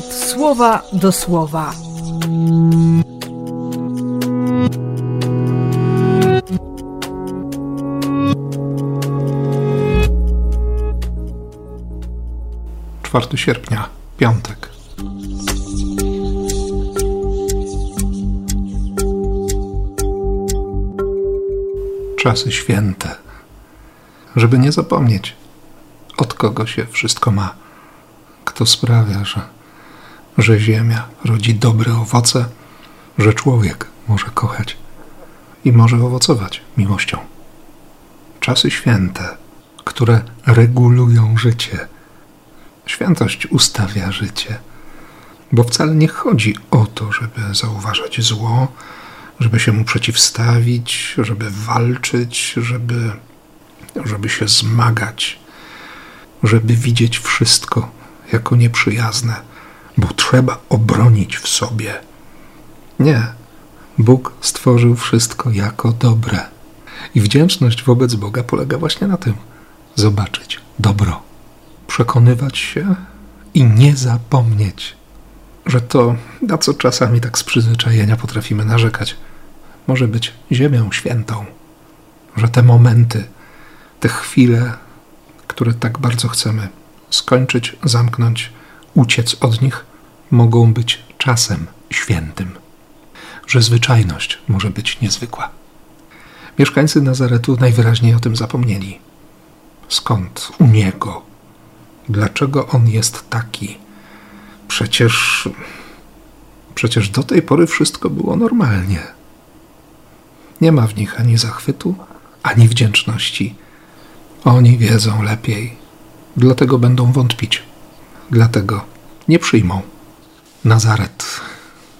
słowa do słowa. Czwarty sierpnia, piątek. Czasy święte, żeby nie zapomnieć, od kogo się wszystko ma, kto sprawia, że że ziemia rodzi dobre owoce, że człowiek może kochać i może owocować miłością. Czasy święte, które regulują życie. Świętość ustawia życie, bo wcale nie chodzi o to, żeby zauważać zło, żeby się mu przeciwstawić, żeby walczyć, żeby, żeby się zmagać, żeby widzieć wszystko jako nieprzyjazne bo trzeba obronić w sobie. Nie. Bóg stworzył wszystko jako dobre. I wdzięczność wobec Boga polega właśnie na tym: zobaczyć dobro, przekonywać się i nie zapomnieć, że to, na co czasami tak z przyzwyczajenia potrafimy narzekać, może być ziemią świętą, że te momenty, te chwile, które tak bardzo chcemy skończyć, zamknąć, uciec od nich, mogą być czasem świętym, że zwyczajność może być niezwykła. Mieszkańcy Nazaretu najwyraźniej o tym zapomnieli. Skąd u niego? Dlaczego on jest taki? Przecież. Przecież do tej pory wszystko było normalnie. Nie ma w nich ani zachwytu, ani wdzięczności. Oni wiedzą lepiej, dlatego będą wątpić dlatego nie przyjmą. Nazaret,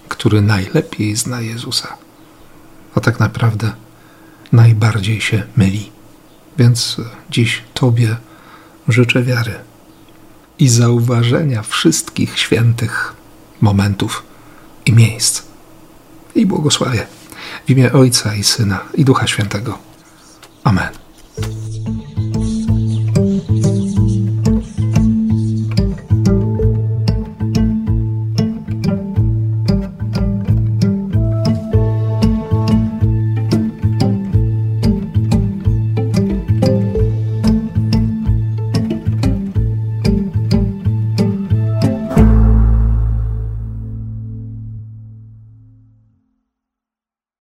który najlepiej zna Jezusa, a tak naprawdę najbardziej się myli. Więc dziś Tobie życzę wiary i zauważenia wszystkich świętych momentów i miejsc. I błogosławię w imię Ojca i Syna i Ducha Świętego. Amen.